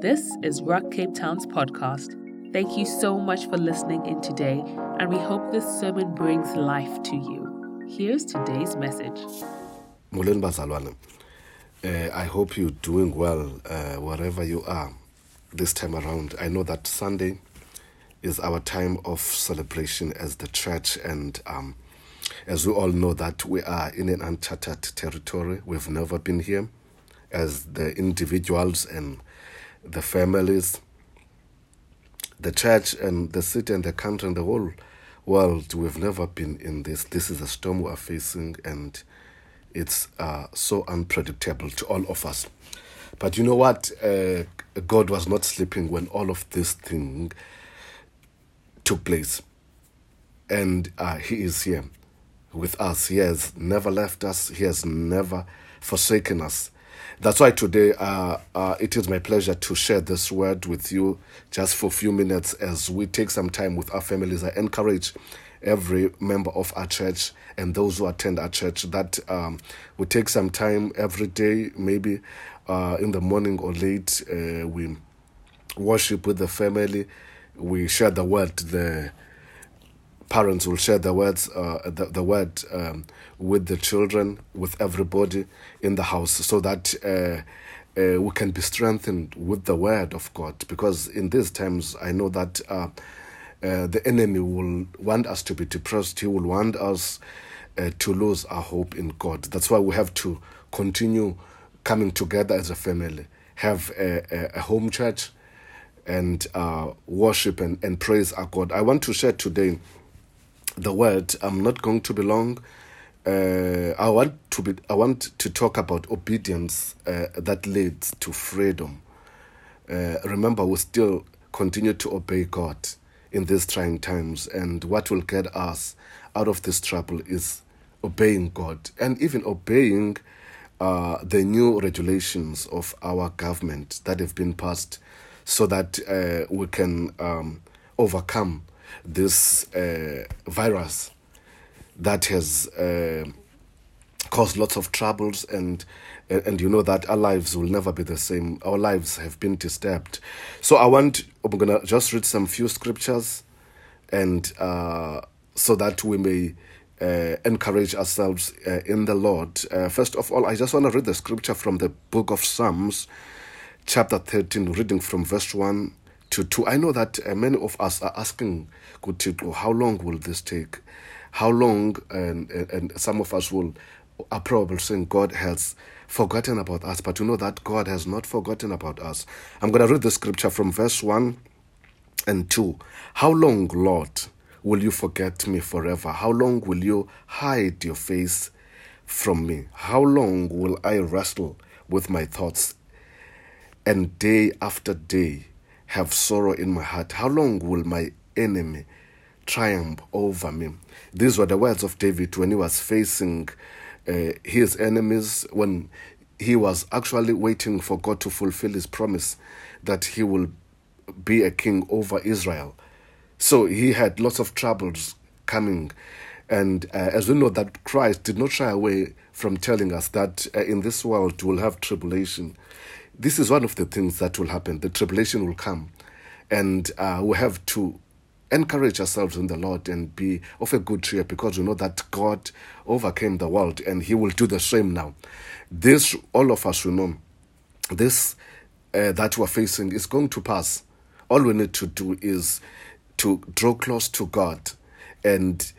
This is Rock Cape Town's podcast. Thank you so much for listening in today, and we hope this sermon brings life to you. Here's today's message. Bazalwane. Uh, I hope you're doing well uh, wherever you are this time around. I know that Sunday is our time of celebration as the church, and um, as we all know that we are in an uncharted territory. We've never been here as the individuals and the families, the church and the city and the country and the whole world. We've never been in this. This is a storm we are facing, and it's uh, so unpredictable to all of us. But you know what? Uh, God was not sleeping when all of this thing took place. And uh, He is here with us. He has never left us, He has never forsaken us. That's why today uh, uh, it is my pleasure to share this word with you just for a few minutes as we take some time with our families. I encourage every member of our church and those who attend our church that um, we take some time every day, maybe uh, in the morning or late. Uh, we worship with the family, we share the word. The parents will share the words, uh, the, the word um, with the children, with everybody in the house, so that uh, uh, we can be strengthened with the word of God. Because in these times, I know that uh, uh, the enemy will want us to be depressed. He will want us uh, to lose our hope in God. That's why we have to continue coming together as a family, have a, a, home church, and worship and, and praise our God. I want to share today the word. I'm not going to be long. Uh, I want to be. I want to talk about obedience uh, that leads to freedom. Uh, remember, we still continue to obey God in these trying times, and what will get us out of this trouble is obeying God and even obeying uh, the new regulations of our government that have been passed, so that uh, we can um, overcome this uh, virus that has uh, caused lots of troubles and and you know that our lives will never be the same. Our lives have been disturbed. So i want i'm gonna just read some few scriptures and uh, so that we may uh, encourage ourselves uh, in the lord. Uh, first of all i just want to read the scripture from the book of psalms chapter 13 reading from verse 1 to, to I know that uh, many of us are asking how long will this take? How long? And, and, and some of us will are probably saying God has forgotten about us, but you know that God has not forgotten about us. I'm going to read the scripture from verse 1 and 2. How long, Lord, will you forget me forever? How long will you hide your face from me? How long will I wrestle with my thoughts? And day after day, have sorrow in my heart? How long will my enemy triumph over me? These were the words of David when he was facing uh, his enemies, when he was actually waiting for God to fulfill his promise that he will be a king over Israel. So he had lots of troubles coming. And uh, as we know that Christ did not shy away from telling us that uh, in this world we'll have tribulation this is one of the things that will happen. The tribulation will come, and uh, we have to encourage ourselves in the Lord and be of a good cheer because we know that God overcame the world and He will do the same now. This, all of us will know, this uh, that we're facing is going to pass. All we need to do is to draw close to God and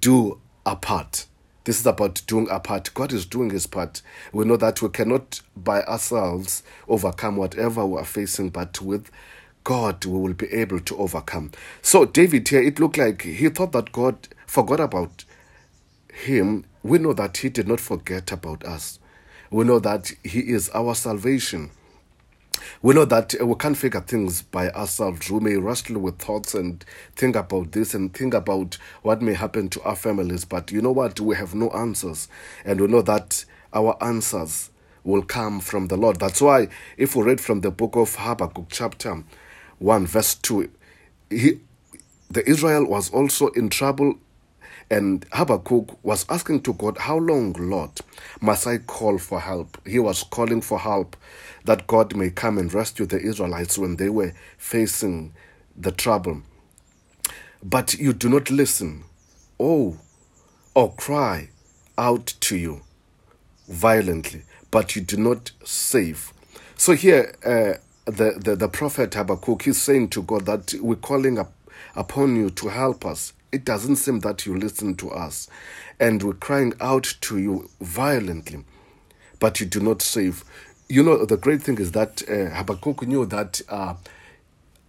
do our part this is about doing our part. God is doing his part. We know that we cannot by ourselves overcome whatever we are facing, but with God we will be able to overcome. So, David here, it looked like he thought that God forgot about him. We know that he did not forget about us. We know that he is our salvation we know that uh, we can't figure things by ourselves. We may wrestle with thoughts and think about this and think about what may happen to our families. But you know what? We have no answers. And we know that our answers will come from the Lord. That's why, if we read from the book of Habakkuk, chapter 1, verse 2, he, the Israel was also in trouble And Habakkuk was asking to God, How long, Lord, must I call for help? He was calling for help that God may come and rescue the Israelites when they were facing the trouble. But you do not listen, oh, or cry out to you violently, but you do not save. So here, uh, the, the, the prophet Habakkuk is saying to God that we're calling up upon you to help us. It doesn't seem that you listen to us. And we're crying out to you violently, but you do not save. You know, the great thing is that uh, Habakkuk knew that uh,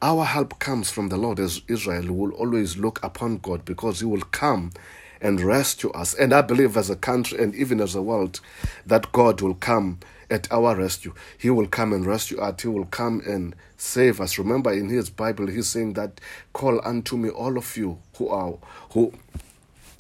our help comes from the Lord as Israel will always look upon God because He will come and rescue us. And I believe as a country and even as a world that God will come at our rescue. He will come and rescue us. He will come and save us. Remember in his Bible, he's saying that call unto me all of you who are who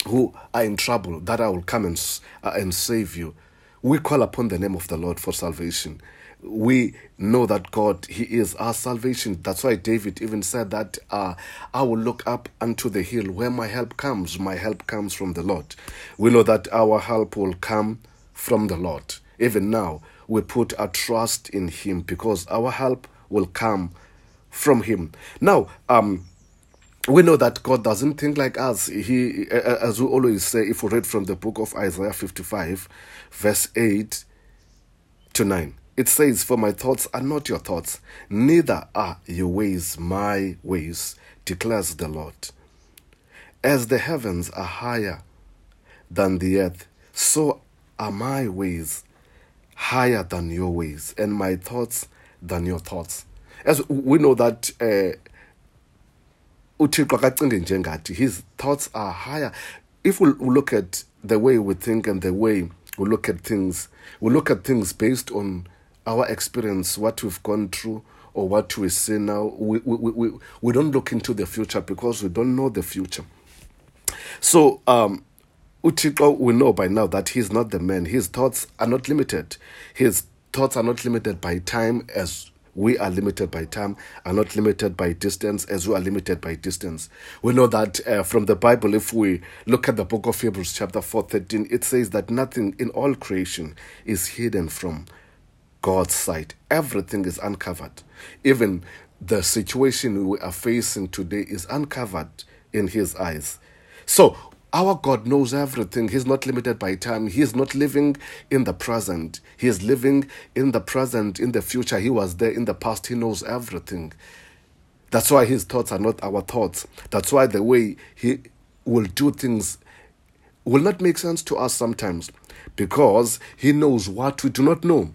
who are in trouble, that I will come and, uh, and save you. We call upon the name of the Lord for salvation. We know that God, He is our salvation. That's why David even said that uh, I will look up unto the hill where my help comes. My help comes from the Lord. We know that our help will come from the Lord. Even now, we put our trust in Him because our help will come from Him. Now, um, we know that God doesn't think like us. He, as we always say, if we read from the book of Isaiah 55, verse 8 to 9, it says, For my thoughts are not your thoughts, neither are your ways my ways, declares the Lord. As the heavens are higher than the earth, so are my ways higher than your ways, and my thoughts than your thoughts. As we know that uh, his thoughts are higher. If we look at the way we think and the way we look at things, we look at things based on our experience, what we've gone through, or what we see now. We, we, we, we don't look into the future because we don't know the future. So, um, We know by now that he's not the man. His thoughts are not limited. His thoughts are not limited by time as we are limited by time, are not limited by distance as we are limited by distance. We know that uh, from the Bible, if we look at the book of Hebrews, chapter 4 13, it says that nothing in all creation is hidden from God's sight. Everything is uncovered. Even the situation we are facing today is uncovered in His eyes. So, our God knows everything. He's not limited by time. He is not living in the present. He is living in the present, in the future. He was there in the past. He knows everything. That's why his thoughts are not our thoughts. That's why the way he will do things will not make sense to us sometimes because he knows what we do not know.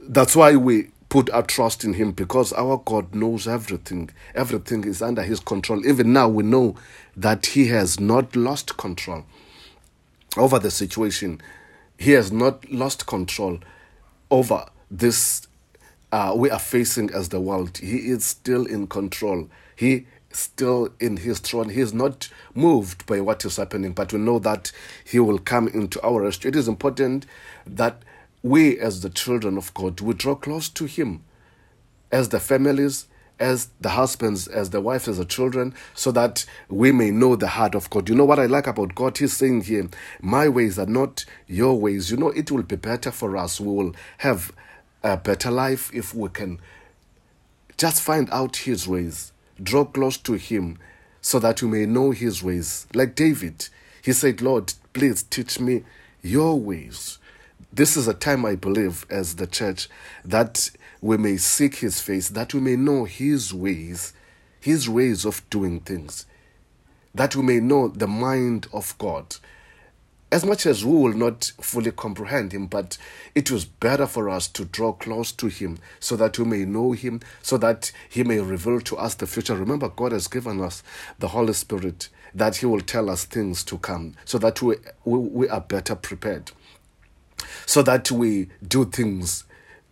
That's why we put our trust in Him because our God knows everything. Everything is under His control. Even now, we know that He has not lost control over the situation. He has not lost control over this uh, we are facing as the world. He is still in control. He still in his throne. He is not moved by what is happening, but we know that he will come into our rescue. It is important that we as the children of God, we draw close to Him as the families, as the husbands, as the wives, as the children, so that we may know the heart of God. You know what I like about God? He's saying here, My ways are not your ways. You know, it will be better for us. We will have a better life if we can just find out His ways, draw close to Him, so that we may know His ways. Like David, he said, Lord, please teach me your ways this is a time, I believe, as the church, that we may seek His face, that we may know His ways, His ways of doing things, that we may know the mind of God. As much as we will not fully comprehend Him, but it was better for us to draw close to Him so that we may know Him, so that He may reveal to us the future. Remember, God has given us the Holy Spirit that He will tell us things to come so that we, we, we are better prepared so that we do things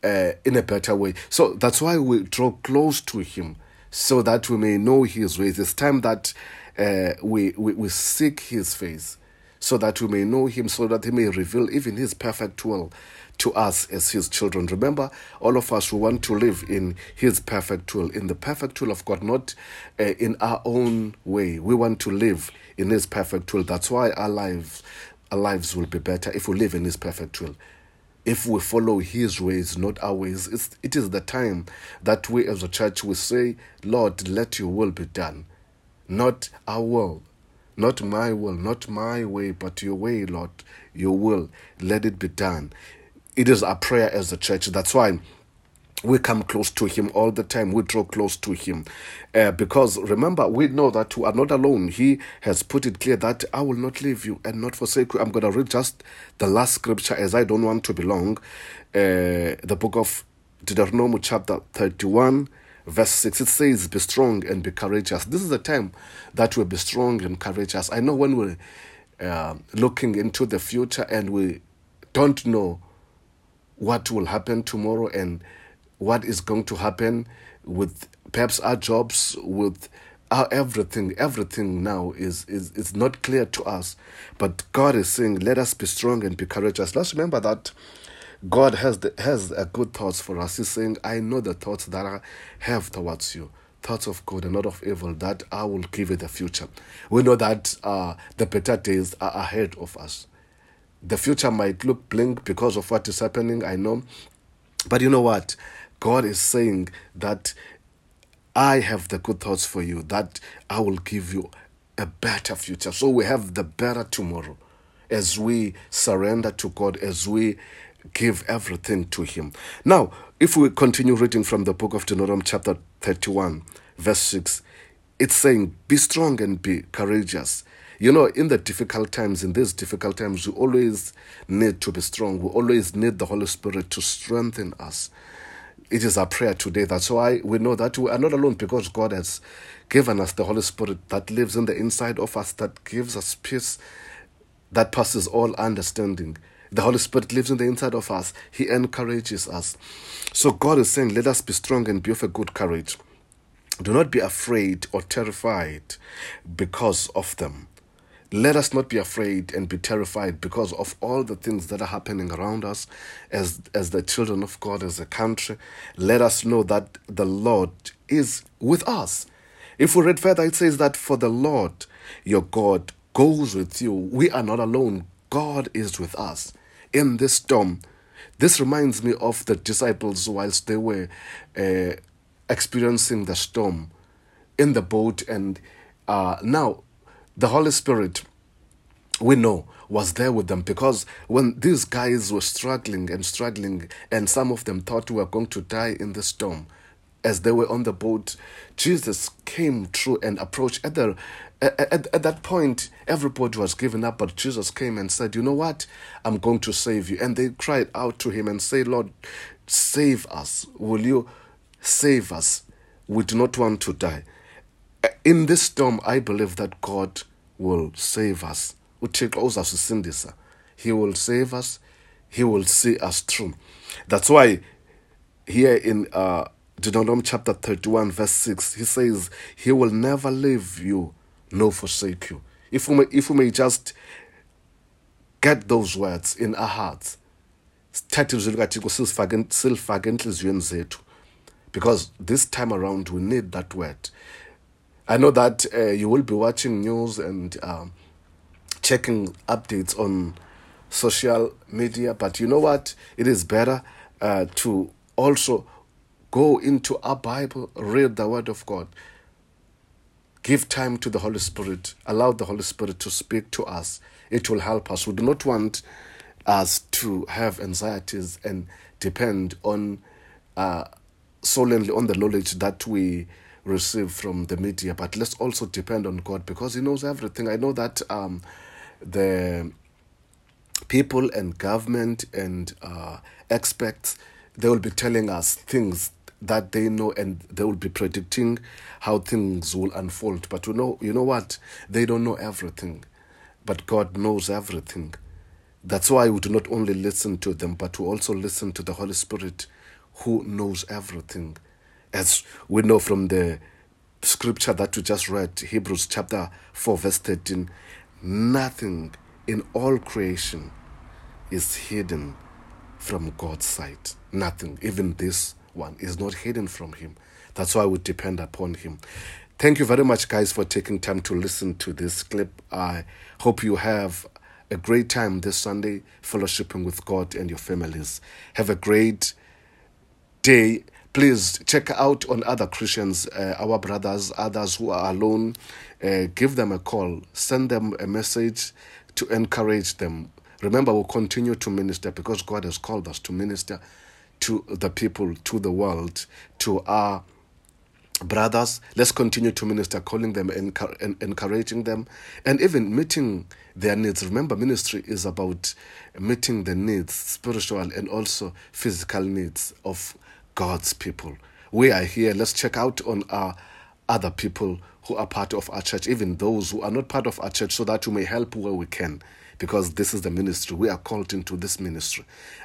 uh, in a better way. So that's why we draw close to Him so that we may know His ways. It's time that uh, we, we, we seek His face so that we may know Him, so that He may reveal even His perfect will to us as His children. Remember, all of us who want to live in His perfect will, in the perfect will of God, not uh, in our own way. We want to live in His perfect will. That's why our lives, our lives will be better if we live in His perfect will if we follow his ways, not our ways, it's, it is the time that we as a church will say, Lord, let your will be done. Not our will, not my will, not my way, but your way, Lord, your will. Let it be done. It is our prayer as a church. That's why we come close to him all the time we draw close to him. Uh, because remember we know that we are not alone. He has put it clear that i will not leave you and not forsake you. I'm going to read just the last scripture as i don't want to be long. Uh, the book of deuteronomy chapter 31 verse 6 it says be strong and be courageous. This is the time that we'll be strong and courageous. I know when we're uh, looking into the future and we don't know what will happen tomorrow and what is going to happen with perhaps our jobs, with our everything. Everything now is, is, is not clear to us. But God is saying, let us be strong and be courageous. Let's remember that God has the, has a good thoughts for us. He's saying, I know the thoughts that I have towards you thoughts of good and not of evil, that I will give you the future. We know that uh, the better days are ahead of us. The future might look bleak because of what is happening, I know. But you know what? God is saying that I have the good thoughts for you, that I will give you a better future. So we have the better tomorrow as we surrender to God, as we give everything to Him. Now, if we continue reading from the book of Deuteronomy, chapter 31, verse 6, it's saying, Be strong and be courageous. You know, in the difficult times, in these difficult times, we always need to be strong. We always need the Holy Spirit to strengthen us. It is our prayer today. That's why we know that we are not alone because God has given us the Holy Spirit that lives in the inside of us, that gives us peace that passes all understanding. The Holy Spirit lives in the inside of us. He encourages us. So God is saying, let us be strong and be of a good courage. Do not be afraid or terrified because of them. Let us not be afraid and be terrified because of all the things that are happening around us as, as the children of God, as a country. Let us know that the Lord is with us. If we read further, it says that for the Lord your God goes with you. We are not alone. God is with us in this storm. This reminds me of the disciples whilst they were uh, experiencing the storm in the boat. And uh, now the Holy Spirit, we know, was there with them because when these guys were struggling and struggling, and some of them thought we were going to die in the storm, as they were on the boat, Jesus came through and approached. At, the, at, at, at that point, everybody was giving up, but Jesus came and said, You know what? I'm going to save you. And they cried out to him and said, Lord, save us. Will you save us? We do not want to die in this storm i believe that god will save us. Uthixo uzasisindisa. He will save us. He will see us through. That's why here in uh, Deuteronomy chapter 31 verse 6 he says he will never leave you nor forsake you. If we may, if we may just get those words in our hearts because this time around we need that word I know that uh, you will be watching news and um, checking updates on social media, but you know what? It is better uh, to also go into our Bible, read the Word of God, give time to the Holy Spirit, allow the Holy Spirit to speak to us. It will help us. We do not want us to have anxieties and depend on uh, solely on the knowledge that we receive from the media, but let's also depend on God because He knows everything. I know that um, the people and government and uh, experts they will be telling us things that they know and they will be predicting how things will unfold. But you know, you know what? They don't know everything, but God knows everything. That's why we do not only listen to them, but we also listen to the Holy Spirit who knows everything as we know from the scripture that we just read, Hebrews chapter 4, verse 13, nothing in all creation is hidden from God's sight. Nothing. Even this one is not hidden from Him. That's why we depend upon Him. Thank you very much, guys, for taking time to listen to this clip. I hope you have a great time this Sunday fellowshipping with God and your families. Have a great day. Please check out on other Christians, uh, our brothers, others who are alone. Uh, give them a call, send them a message to encourage them. Remember, we'll continue to minister because God has called us to minister to the people, to the world, to our brothers let's continue to minister calling them and encouraging them and even meeting their needs remember ministry is about meeting the needs spiritual and also physical needs of god's people. We are here. Let's check out on our other people who are part of our church even those who are not part of our church so that we may help where we can because this is the ministry. We are called into this ministry.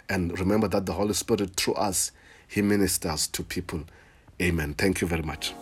And remember that the holy spirit through us he ministers to people. Amen. Thank you very much.